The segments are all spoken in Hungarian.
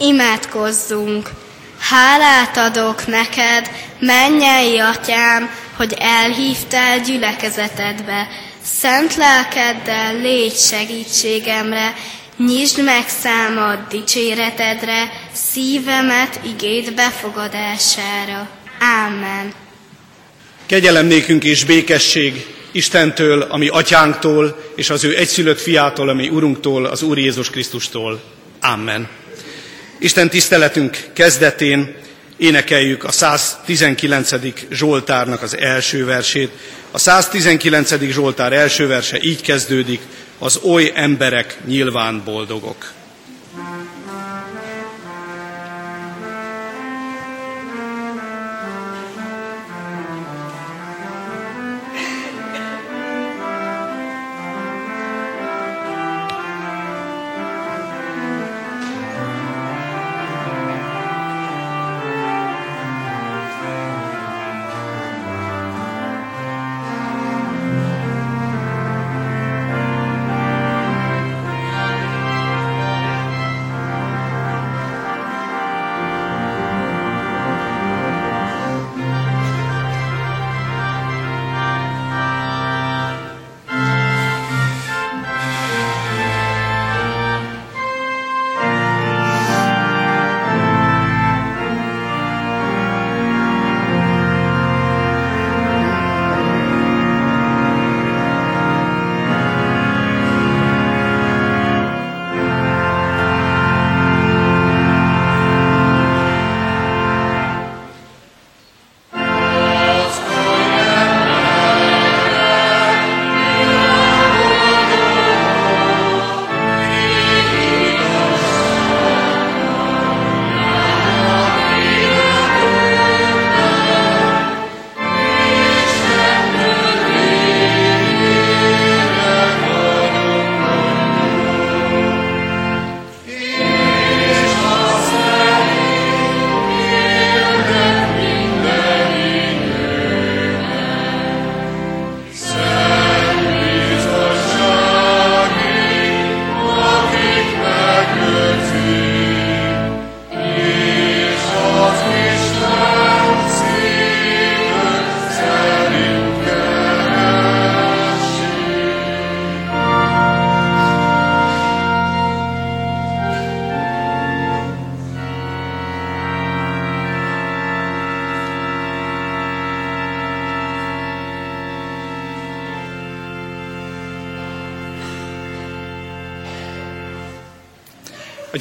Imádkozzunk! Hálát adok neked, mennyei atyám, hogy elhívtál gyülekezetedbe. Szent lelkeddel légy segítségemre, nyisd meg számad dicséretedre, szívemet igét befogadására. Ámen. Kegyelem nékünk és békesség Istentől, ami atyánktól, és az ő egyszülött fiától, ami Urunktól, az Úr Jézus Krisztustól. Amen. Isten tiszteletünk kezdetén énekeljük a 119. Zsoltárnak az első versét. A 119. Zsoltár első verse így kezdődik, az oly emberek nyilván boldogok.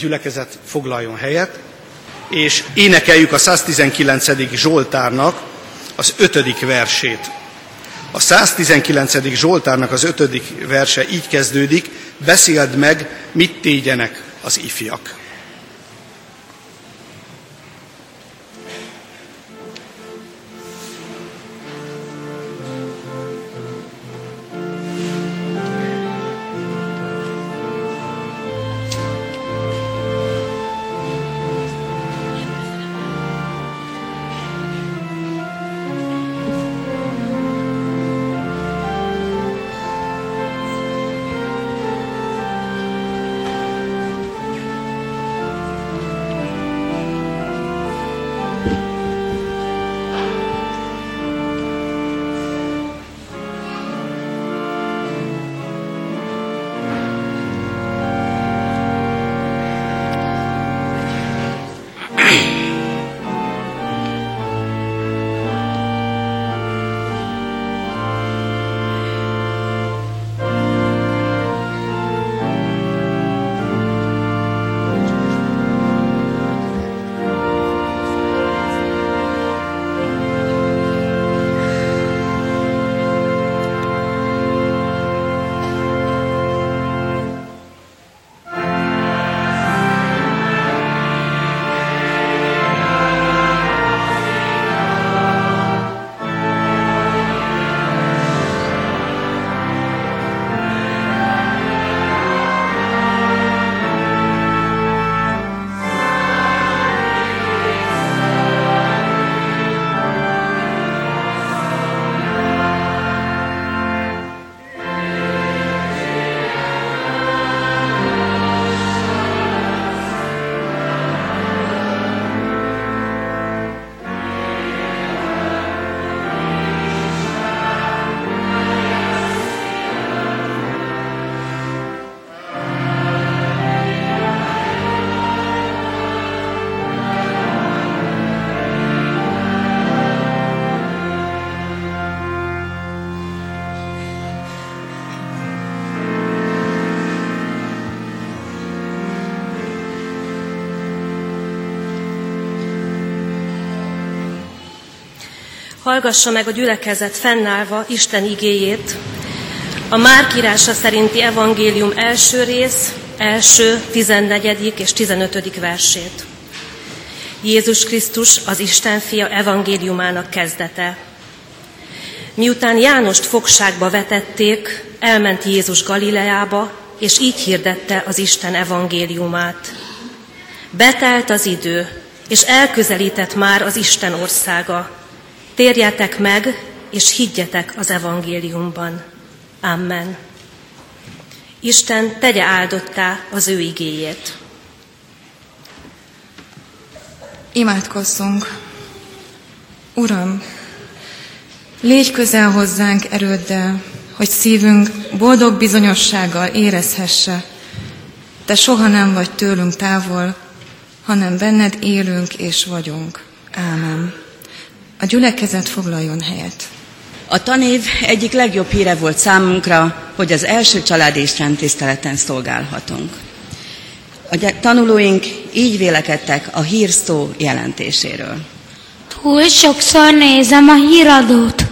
Gyülekezet foglaljon helyet, és énekeljük a 119. Zsoltárnak az ötödik versét. A 119. Zsoltárnak az ötödik verse így kezdődik, beszéld meg, mit tégyenek az ifjak. Hallgassa meg a gyülekezet fennállva Isten igéjét, a Márk írása szerinti evangélium első rész, első, 14. és 15. versét. Jézus Krisztus az Isten fia evangéliumának kezdete. Miután Jánost fogságba vetették, elment Jézus Galileába, és így hirdette az Isten evangéliumát. Betelt az idő, és elközelített már az Isten országa. Térjetek meg, és higgyetek az evangéliumban. Amen. Isten tegye áldottá az ő igéjét. Imádkozzunk! Uram, légy közel hozzánk erőddel, hogy szívünk boldog bizonyossággal érezhesse, Te soha nem vagy tőlünk távol, hanem benned élünk és vagyunk. Ámen. A gyülekezet foglaljon helyet. A tanév egyik legjobb híre volt számunkra, hogy az első családi tiszteleten szolgálhatunk. A tanulóink így vélekedtek a hírszó jelentéséről. Túl sokszor nézem a híradót.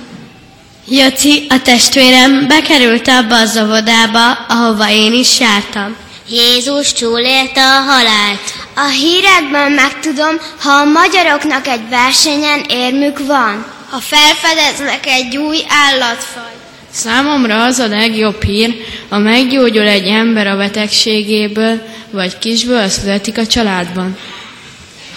Jaci, a testvérem bekerült abba a zavodába, ahova én is jártam. Jézus túlélte a halált. A hírekben megtudom, ha a magyaroknak egy versenyen érmük van. Ha felfedeznek egy új állatfaj. Számomra az a legjobb hír, ha meggyógyul egy ember a betegségéből, vagy kisből születik a családban.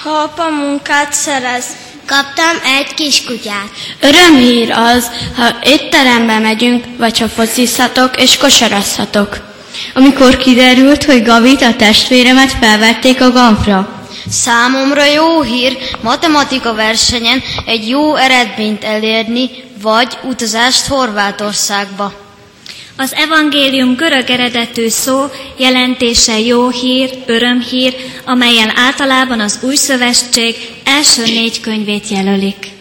Ha apa munkát szerez, Kaptam egy kiskutyát. Örömhír az, ha étterembe megyünk, vagy ha focizhatok és kosarazhatok. Amikor kiderült, hogy Gavit, a testvéremet felvették a gampra. Számomra jó hír matematika versenyen egy jó eredményt elérni, vagy utazást Horvátországba. Az evangélium görög eredetű szó jelentése jó hír, örömhír, amelyen általában az új szövetség első négy könyvét jelölik.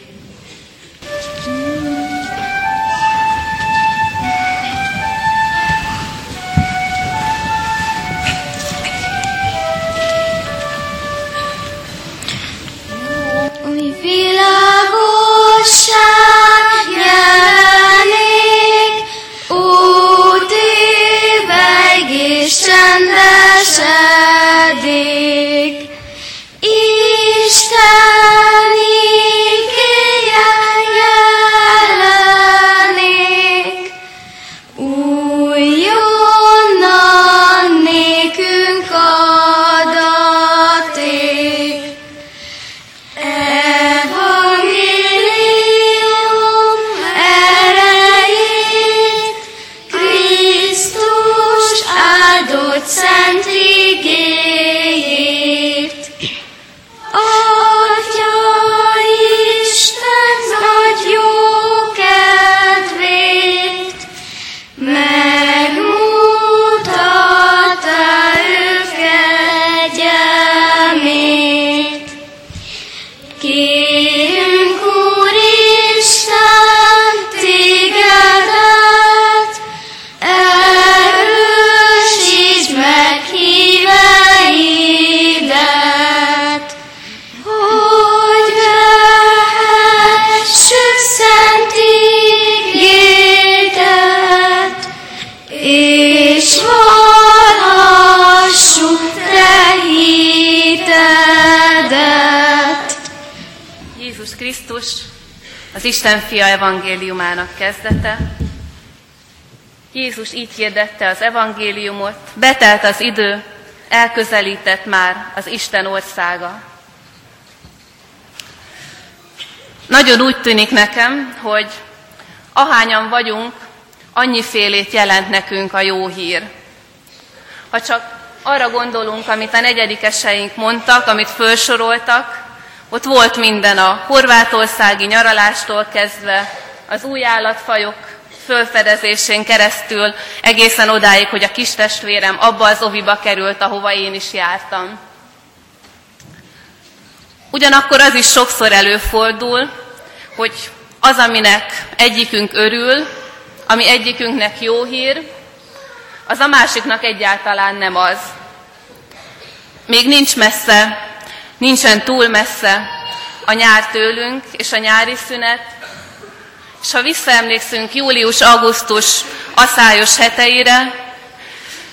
Az Isten fia evangéliumának kezdete. Jézus így hirdette az evangéliumot, betelt az idő, elközelített már az Isten országa. Nagyon úgy tűnik nekem, hogy ahányan vagyunk, annyi félét jelent nekünk a jó hír. Ha csak arra gondolunk, amit a negyedikeseink mondtak, amit felsoroltak, ott volt minden a horvátországi nyaralástól kezdve, az új állatfajok fölfedezésén keresztül, egészen odáig, hogy a kis testvérem abba az oviba került, ahova én is jártam. Ugyanakkor az is sokszor előfordul, hogy az, aminek egyikünk örül, ami egyikünknek jó hír, az a másiknak egyáltalán nem az. Még nincs messze Nincsen túl messze a nyár tőlünk és a nyári szünet, És ha visszaemlékszünk július-augusztus aszályos heteire,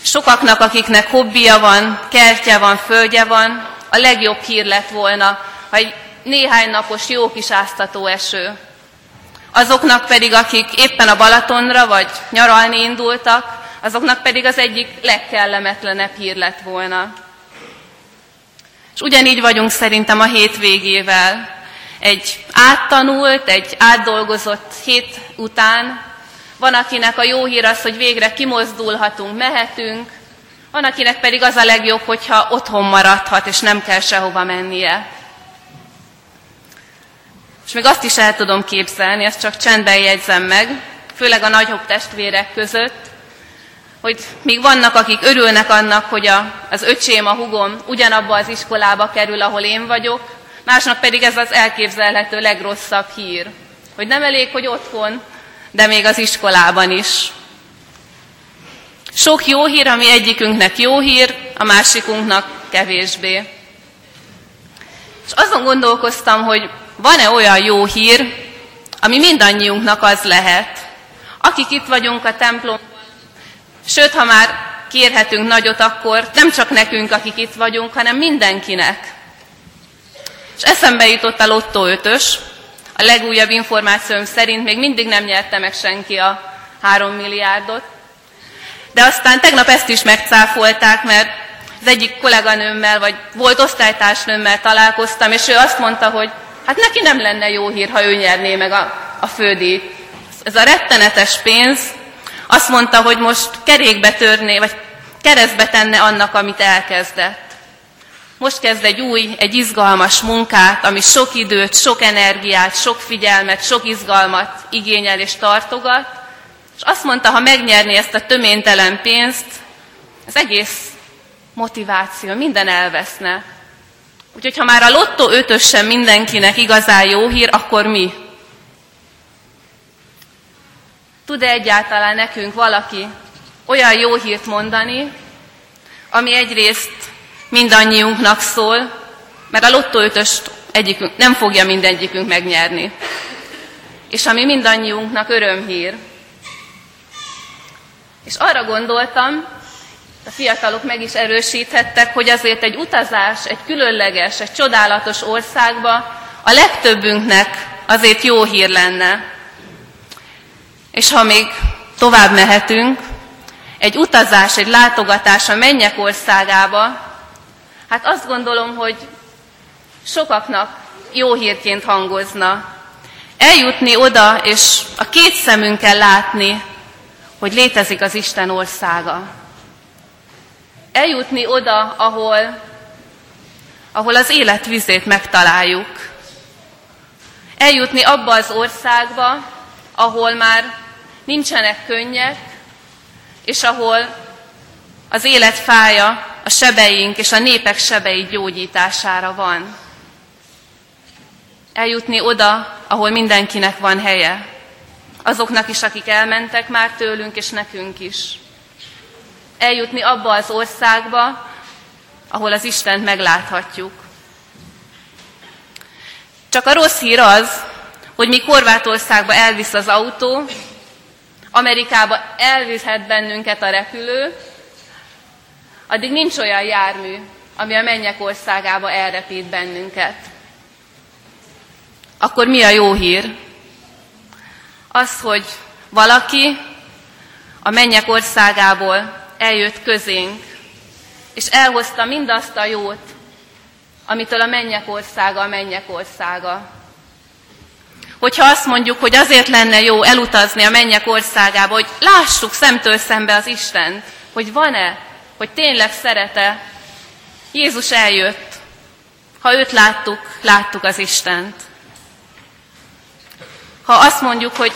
sokaknak, akiknek hobbija van, kertje van, földje van, a legjobb hír lett volna, ha egy néhány napos jó kis áztató eső. Azoknak pedig, akik éppen a Balatonra vagy nyaralni indultak, azoknak pedig az egyik legkellemetlenebb hír lett volna. És ugyanígy vagyunk szerintem a hétvégével. Egy áttanult, egy átdolgozott hét után van, akinek a jó hír az, hogy végre kimozdulhatunk, mehetünk, van, akinek pedig az a legjobb, hogyha otthon maradhat, és nem kell sehova mennie. És még azt is el tudom képzelni, ezt csak csendben jegyzem meg, főleg a nagyobb testvérek között, hogy még vannak, akik örülnek annak, hogy a, az öcsém, a hugom ugyanabba az iskolába kerül, ahol én vagyok, másnak pedig ez az elképzelhető legrosszabb hír, hogy nem elég, hogy otthon, de még az iskolában is. Sok jó hír, ami egyikünknek jó hír, a másikunknak kevésbé. És azon gondolkoztam, hogy van-e olyan jó hír, ami mindannyiunknak az lehet, akik itt vagyunk a templomban, sőt, ha már kérhetünk nagyot, akkor nem csak nekünk, akik itt vagyunk, hanem mindenkinek. És eszembe jutott a Lotto ötös, a legújabb információim szerint még mindig nem nyerte meg senki a három milliárdot, de aztán tegnap ezt is megcáfolták, mert az egyik kolléganőmmel, vagy volt osztálytársnőmmel találkoztam, és ő azt mondta, hogy hát neki nem lenne jó hír, ha ő nyerné meg a, a fődít. Ez a rettenetes pénz azt mondta, hogy most kerékbe törné, vagy keresztbe tenne annak, amit elkezdett. Most kezd egy új, egy izgalmas munkát, ami sok időt, sok energiát, sok figyelmet, sok izgalmat igényel és tartogat, és azt mondta, ha megnyerni ezt a töménytelen pénzt, az egész motiváció, minden elveszne. Úgyhogy ha már a lottó ötös sem mindenkinek igazán jó hír, akkor mi? Tud-e egyáltalán nekünk valaki olyan jó hírt mondani, ami egyrészt mindannyiunknak szól, mert a lottó ötöst egyikünk, nem fogja mindegyikünk megnyerni. És ami mindannyiunknak örömhír. És arra gondoltam, a fiatalok meg is erősíthettek, hogy azért egy utazás, egy különleges, egy csodálatos országba a legtöbbünknek azért jó hír lenne. És ha még tovább mehetünk, egy utazás, egy látogatás a mennyek országába, hát azt gondolom, hogy sokaknak jó hírként hangozna. Eljutni oda, és a két szemünkkel látni, hogy létezik az Isten országa. Eljutni oda, ahol, ahol az élet vizét megtaláljuk. Eljutni abba az országba, ahol már nincsenek könnyek, és ahol az élet fája a sebeink és a népek sebei gyógyítására van. Eljutni oda, ahol mindenkinek van helye. Azoknak is, akik elmentek már tőlünk, és nekünk is. Eljutni abba az országba, ahol az Istent megláthatjuk. Csak a rossz hír az, hogy mi Horvátországba elvisz az autó, Amerikába elviszhet bennünket a repülő, addig nincs olyan jármű, ami a mennyek országába elrepít bennünket. Akkor mi a jó hír? Az, hogy valaki a mennyek országából eljött közénk, és elhozta mindazt a jót, amitől a mennyek országa a mennyek országa. Hogyha azt mondjuk, hogy azért lenne jó elutazni a mennyek országába, hogy lássuk szemtől szembe az Istent, hogy van-e, hogy tényleg szerete, Jézus eljött. Ha őt láttuk, láttuk az Istent. Ha azt mondjuk, hogy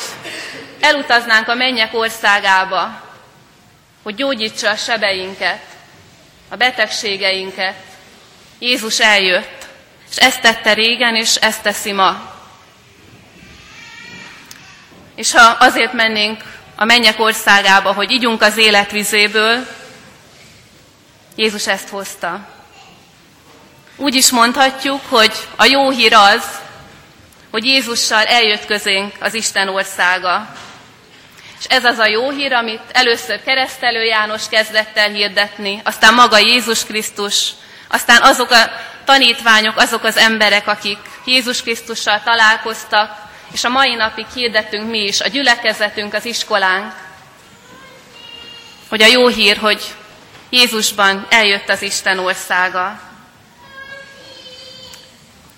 elutaznánk a mennyek országába, hogy gyógyítsa a sebeinket, a betegségeinket, Jézus eljött, és ezt tette régen, és ezt teszi ma. És ha azért mennénk a mennyek országába, hogy igyunk az életvizéből, Jézus ezt hozta. Úgy is mondhatjuk, hogy a jó hír az, hogy Jézussal eljött közénk az Isten országa. És ez az a jó hír, amit először keresztelő János kezdett el hirdetni, aztán maga Jézus Krisztus, aztán azok a tanítványok, azok az emberek, akik Jézus Krisztussal találkoztak, és a mai napig hirdetünk mi is, a gyülekezetünk, az iskolánk, hogy a jó hír, hogy Jézusban eljött az Isten országa.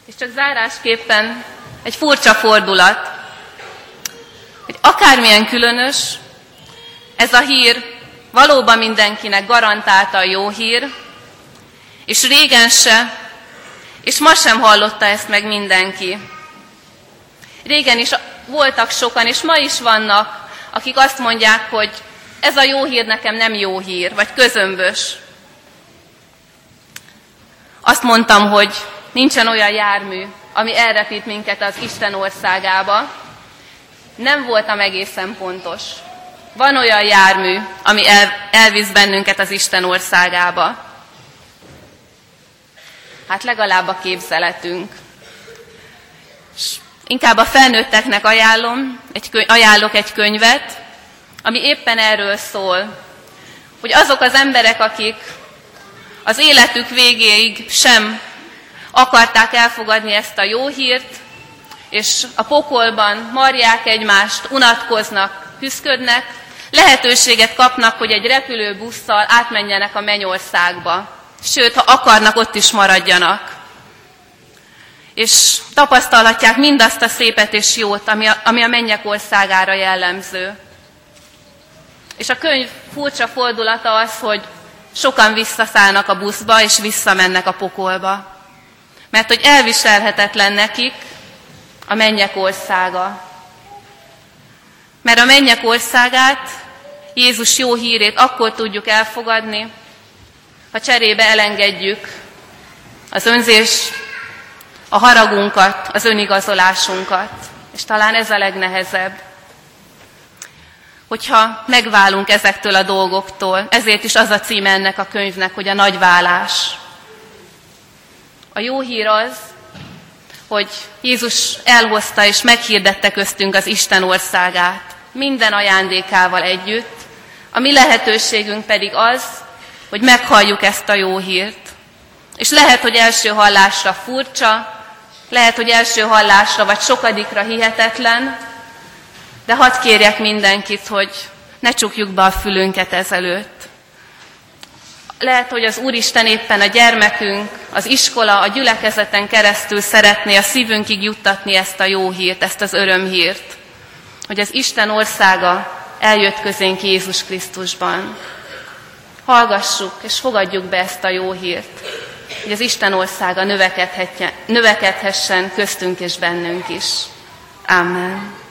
És csak zárásképpen egy furcsa fordulat, hogy akármilyen különös, ez a hír valóban mindenkinek garantálta a jó hír, és régen se, és ma sem hallotta ezt meg mindenki. Régen is voltak sokan, és ma is vannak, akik azt mondják, hogy ez a jó hír nekem nem jó hír, vagy közömbös. Azt mondtam, hogy nincsen olyan jármű, ami elrepít minket az Isten országába. Nem voltam egészen pontos. Van olyan jármű, ami el, elvisz bennünket az Isten országába. Hát legalább a képzeletünk. És inkább a felnőtteknek ajánlom, egy könyv, ajánlok egy könyvet, ami éppen erről szól, hogy azok az emberek, akik az életük végéig sem akarták elfogadni ezt a jó hírt, és a pokolban marják egymást, unatkoznak, küszködnek, lehetőséget kapnak, hogy egy repülőbusszal átmenjenek a mennyországba. Sőt, ha akarnak, ott is maradjanak. És tapasztalhatják mindazt a szépet és jót, ami a, ami a mennyek országára jellemző. És a könyv furcsa fordulata az, hogy sokan visszaszállnak a buszba, és visszamennek a pokolba. Mert hogy elviselhetetlen nekik a mennyek országa. Mert a mennyek országát, Jézus jó hírét akkor tudjuk elfogadni, ha cserébe elengedjük az önzés, a haragunkat, az önigazolásunkat. És talán ez a legnehezebb hogyha megválunk ezektől a dolgoktól. Ezért is az a címe ennek a könyvnek, hogy a nagy válás. A jó hír az, hogy Jézus elhozta és meghirdette köztünk az Isten országát, minden ajándékával együtt, a mi lehetőségünk pedig az, hogy meghalljuk ezt a jó hírt. És lehet, hogy első hallásra furcsa, lehet, hogy első hallásra vagy sokadikra hihetetlen, de hadd kérjek mindenkit, hogy ne csukjuk be a fülünket ezelőtt. Lehet, hogy az Úristen éppen a gyermekünk, az iskola, a gyülekezeten keresztül szeretné a szívünkig juttatni ezt a jó hírt, ezt az örömhírt, hogy az Isten országa eljött közénk Jézus Krisztusban. Hallgassuk és fogadjuk be ezt a jó hírt, hogy az Isten országa növekedhessen köztünk és bennünk is. Amen.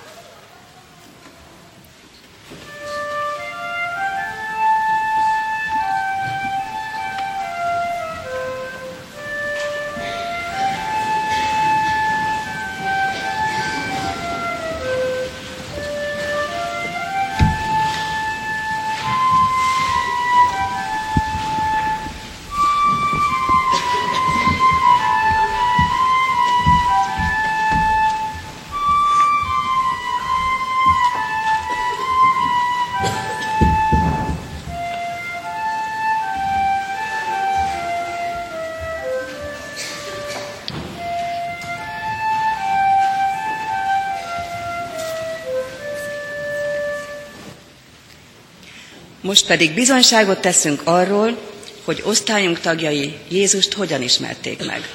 Most pedig bizonyságot teszünk arról, hogy osztályunk tagjai Jézust hogyan ismerték meg.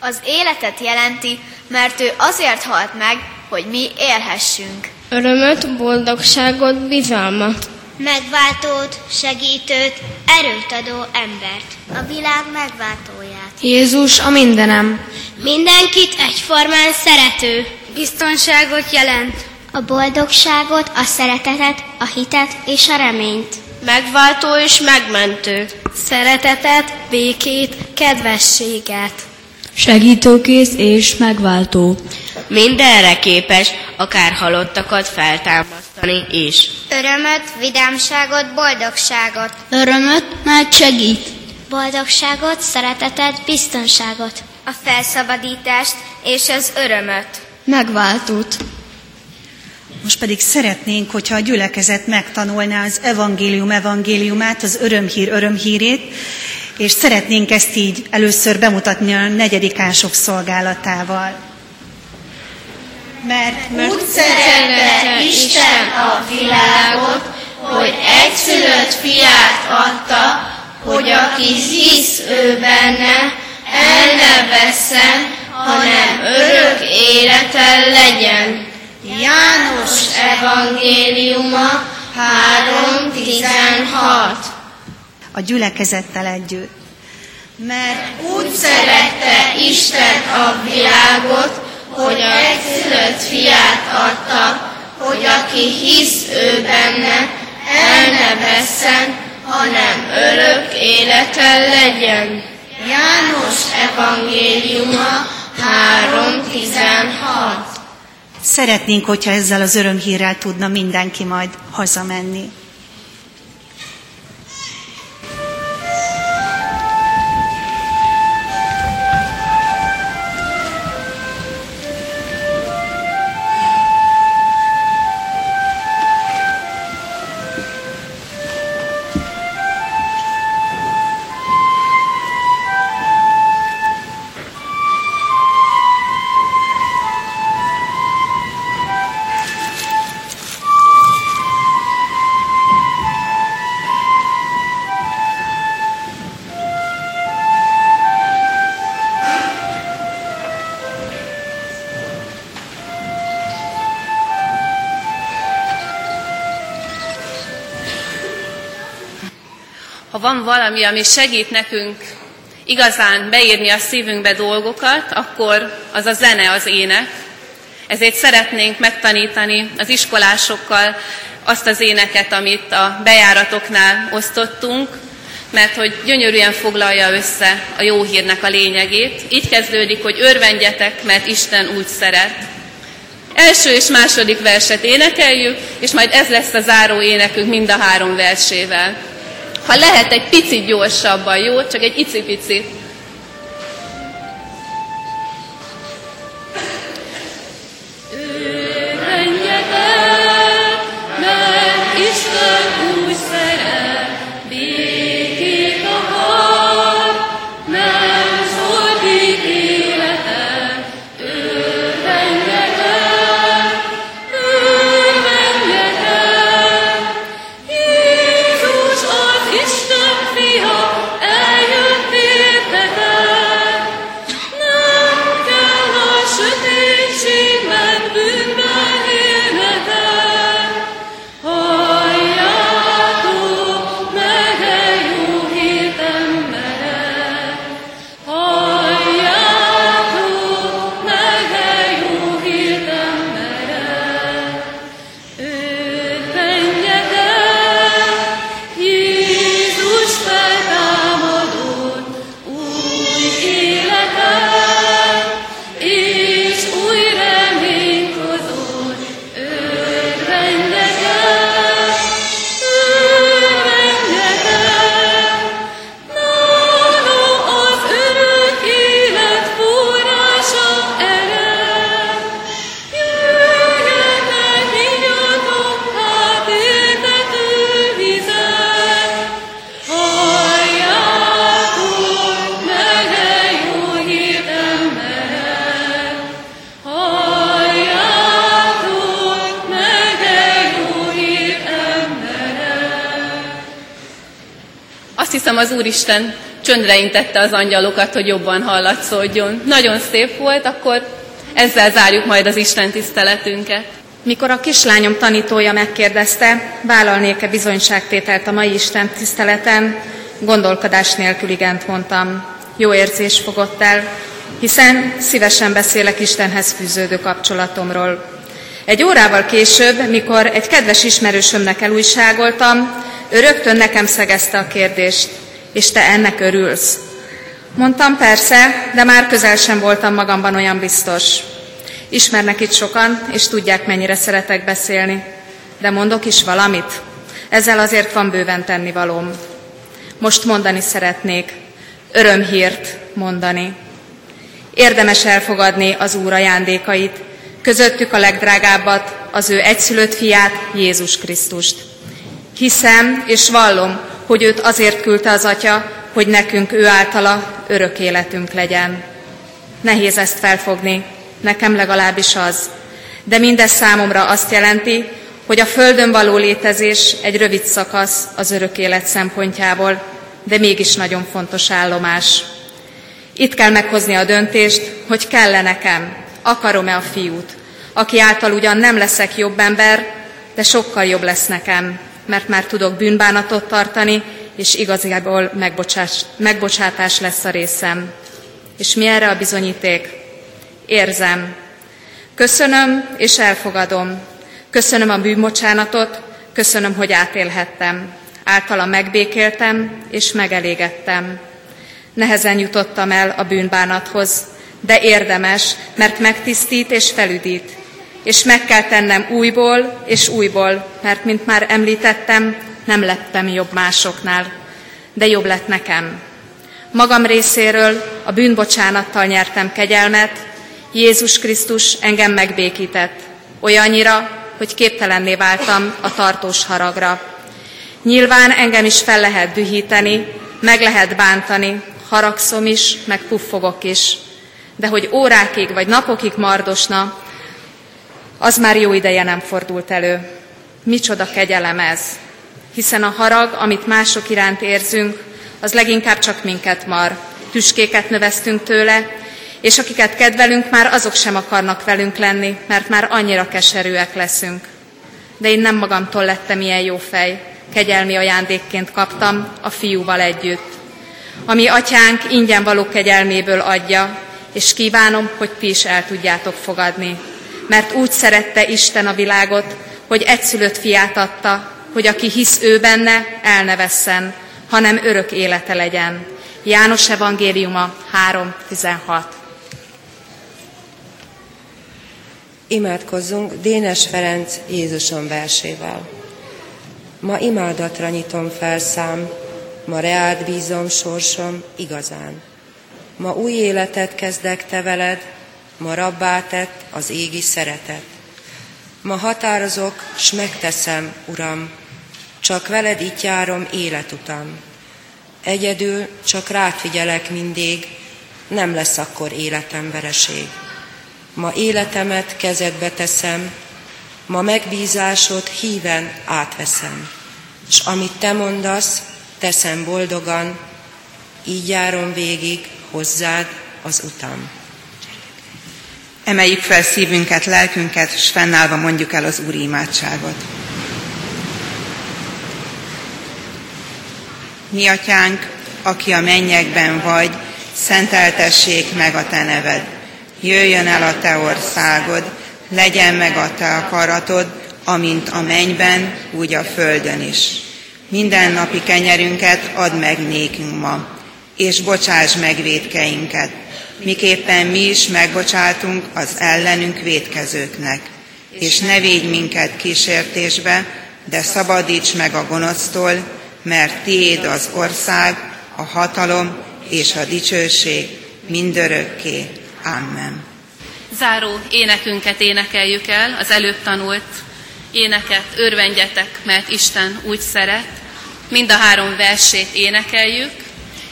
Az életet jelenti, mert ő azért halt meg, hogy mi élhessünk. Örömöt, boldogságot, bizalmat. Megváltót, segítőt, erőt adó embert. A világ megváltóját. Jézus a mindenem. Mindenkit egyformán szerető. Biztonságot jelent. A boldogságot, a szeretetet, a hitet és a reményt. Megváltó és megmentő. Szeretetet, békét, kedvességet. Segítőkész és megváltó. Mindenre képes, akár halottakat feltámasztani is. Örömöt, vidámságot, boldogságot. Örömöt, mert segít. Boldogságot, szeretetet, biztonságot. A felszabadítást és az örömöt. megváltót. Most pedig szeretnénk, hogyha a gyülekezet megtanulná az evangélium evangéliumát, az örömhír örömhírét, és szeretnénk ezt így először bemutatni a negyedikások szolgálatával. Mert úgy szerette Isten a világot, hogy egyszülött fiát adta, hogy aki hisz ő benne, el ne vesszen, hanem örök életen legyen. János evangéliuma 3.16 A gyülekezettel együtt. Mert úgy szerette Isten a világot, hogy a egyszülött fiát adta, hogy aki hisz ő benne, el ne vesszen, hanem örök életen legyen. János evangéliuma 3.16 Szeretnénk, hogyha ezzel az örömhírrel tudna mindenki majd hazamenni. Van valami, ami segít nekünk igazán beírni a szívünkbe dolgokat, akkor az a zene, az ének. Ezért szeretnénk megtanítani az iskolásokkal azt az éneket, amit a bejáratoknál osztottunk, mert hogy gyönyörűen foglalja össze a jó hírnek a lényegét. Így kezdődik, hogy örvendjetek, mert Isten úgy szeret. Első és második verset énekeljük, és majd ez lesz a záró énekünk mind a három versével. Ha lehet egy picit gyorsabban, jó? Csak egy icipicit. Úristen csöndre intette az angyalokat, hogy jobban hallatszódjon. Nagyon szép volt, akkor ezzel zárjuk majd az Isten tiszteletünket. Mikor a kislányom tanítója megkérdezte, vállalnék-e bizonyságtételt a mai Isten tiszteleten, gondolkodás nélkül igent mondtam. Jó érzés fogott el, hiszen szívesen beszélek Istenhez fűződő kapcsolatomról. Egy órával később, mikor egy kedves ismerősömnek elújságoltam, ő rögtön nekem szegezte a kérdést, és te ennek örülsz. Mondtam persze, de már közel sem voltam magamban olyan biztos. Ismernek itt sokan, és tudják, mennyire szeretek beszélni. De mondok is valamit. Ezzel azért van bőven tennivalóm. Most mondani szeretnék, örömhírt mondani. Érdemes elfogadni az Úr ajándékait, közöttük a legdrágábbat, az ő egyszülött fiát, Jézus Krisztust. Hiszem és vallom, hogy őt azért küldte az Atya, hogy nekünk ő általa örök életünk legyen. Nehéz ezt felfogni, nekem legalábbis az. De mindez számomra azt jelenti, hogy a Földön való létezés egy rövid szakasz az örök élet szempontjából, de mégis nagyon fontos állomás. Itt kell meghozni a döntést, hogy kell-e nekem, akarom-e a fiút, aki által ugyan nem leszek jobb ember, de sokkal jobb lesz nekem, mert már tudok bűnbánatot tartani, és igazából megbocsás, megbocsátás lesz a részem. És mi erre a bizonyíték? Érzem. Köszönöm és elfogadom. Köszönöm a bűnbocsánatot, köszönöm, hogy átélhettem. Általa megbékéltem és megelégettem. Nehezen jutottam el a bűnbánathoz, de érdemes, mert megtisztít és felüdít. És meg kell tennem újból és újból, mert, mint már említettem, nem lettem jobb másoknál, de jobb lett nekem. Magam részéről a bűnbocsánattal nyertem kegyelmet, Jézus Krisztus engem megbékített, olyannyira, hogy képtelenné váltam a tartós haragra. Nyilván engem is fel lehet dühíteni, meg lehet bántani, haragszom is, meg puffogok is. De hogy órákig vagy napokig mardosna, az már jó ideje nem fordult elő. Micsoda kegyelem ez, hiszen a harag, amit mások iránt érzünk, az leginkább csak minket mar. Tüskéket növesztünk tőle, és akiket kedvelünk, már azok sem akarnak velünk lenni, mert már annyira keserűek leszünk. De én nem magamtól lettem ilyen jó fej, kegyelmi ajándékként kaptam a fiúval együtt. Ami atyánk ingyen való kegyelméből adja, és kívánom, hogy ti is el tudjátok fogadni. Mert úgy szerette Isten a világot, hogy egyszülött fiát adta, hogy aki hisz ő benne, el ne vesszen, hanem örök élete legyen. János evangéliuma 3.16 Imádkozzunk Dénes Ferenc Jézuson versével. Ma imádatra nyitom fel ma reád bízom sorsom igazán. Ma új életet kezdek te veled, ma rabbá tett az égi szeretet. Ma határozok, s megteszem, Uram, csak veled itt járom életutam. Egyedül csak rád figyelek mindig, nem lesz akkor életem vereség. Ma életemet kezedbe teszem, ma megbízásod híven átveszem, és amit te mondasz, teszem boldogan, így járom végig hozzád az utam. Emeljük fel szívünket, lelkünket, és fennállva mondjuk el az Úri imádságot. Mi atyánk, aki a mennyekben vagy, szenteltessék meg a te neved. Jöjjön el a te országod, legyen meg a te akaratod, amint a mennyben, úgy a földön is. Minden napi kenyerünket add meg nékünk ma, és bocsáss meg védkeinket, miképpen mi is megbocsátunk az ellenünk védkezőknek. És ne védj minket kísértésbe, de szabadíts meg a gonosztól, mert tiéd az ország, a hatalom és a dicsőség mindörökké. Amen. Záró énekünket énekeljük el, az előbb tanult éneket örvendjetek, mert Isten úgy szeret. Mind a három versét énekeljük,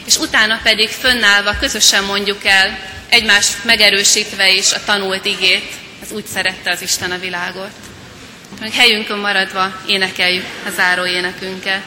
és utána pedig fönnállva közösen mondjuk el, egymást megerősítve is a tanult igét, ez úgy szerette az Isten a világot. Helyünkön maradva énekeljük a záró énekünket.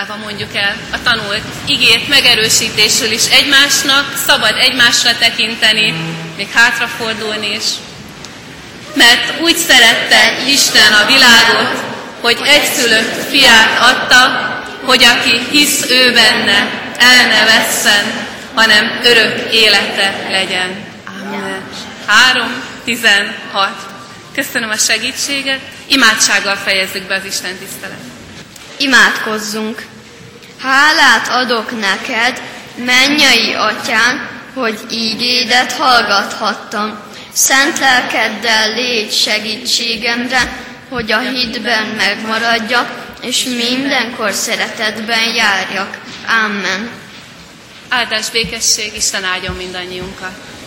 Fönnállva mondjuk el a tanult igét megerősítésül is egymásnak, szabad egymásra tekinteni, még hátrafordulni is. Mert úgy szerette Isten a világot, hogy egyszülött fiát adta, hogy aki hisz ő benne, el ne vesszen, hanem örök élete legyen. Amen. 3, 16. Köszönöm a segítséget, imádsággal fejezzük be az Isten tiszteletet. Imádkozzunk! Hálát adok neked, mennyei atyán, hogy ígédet hallgathattam. Szent lelkeddel légy segítségemre, hogy a hitben megmaradjak, és mindenkor szeretetben járjak. Amen. Áldás békesség, Isten áldjon mindannyiunkat.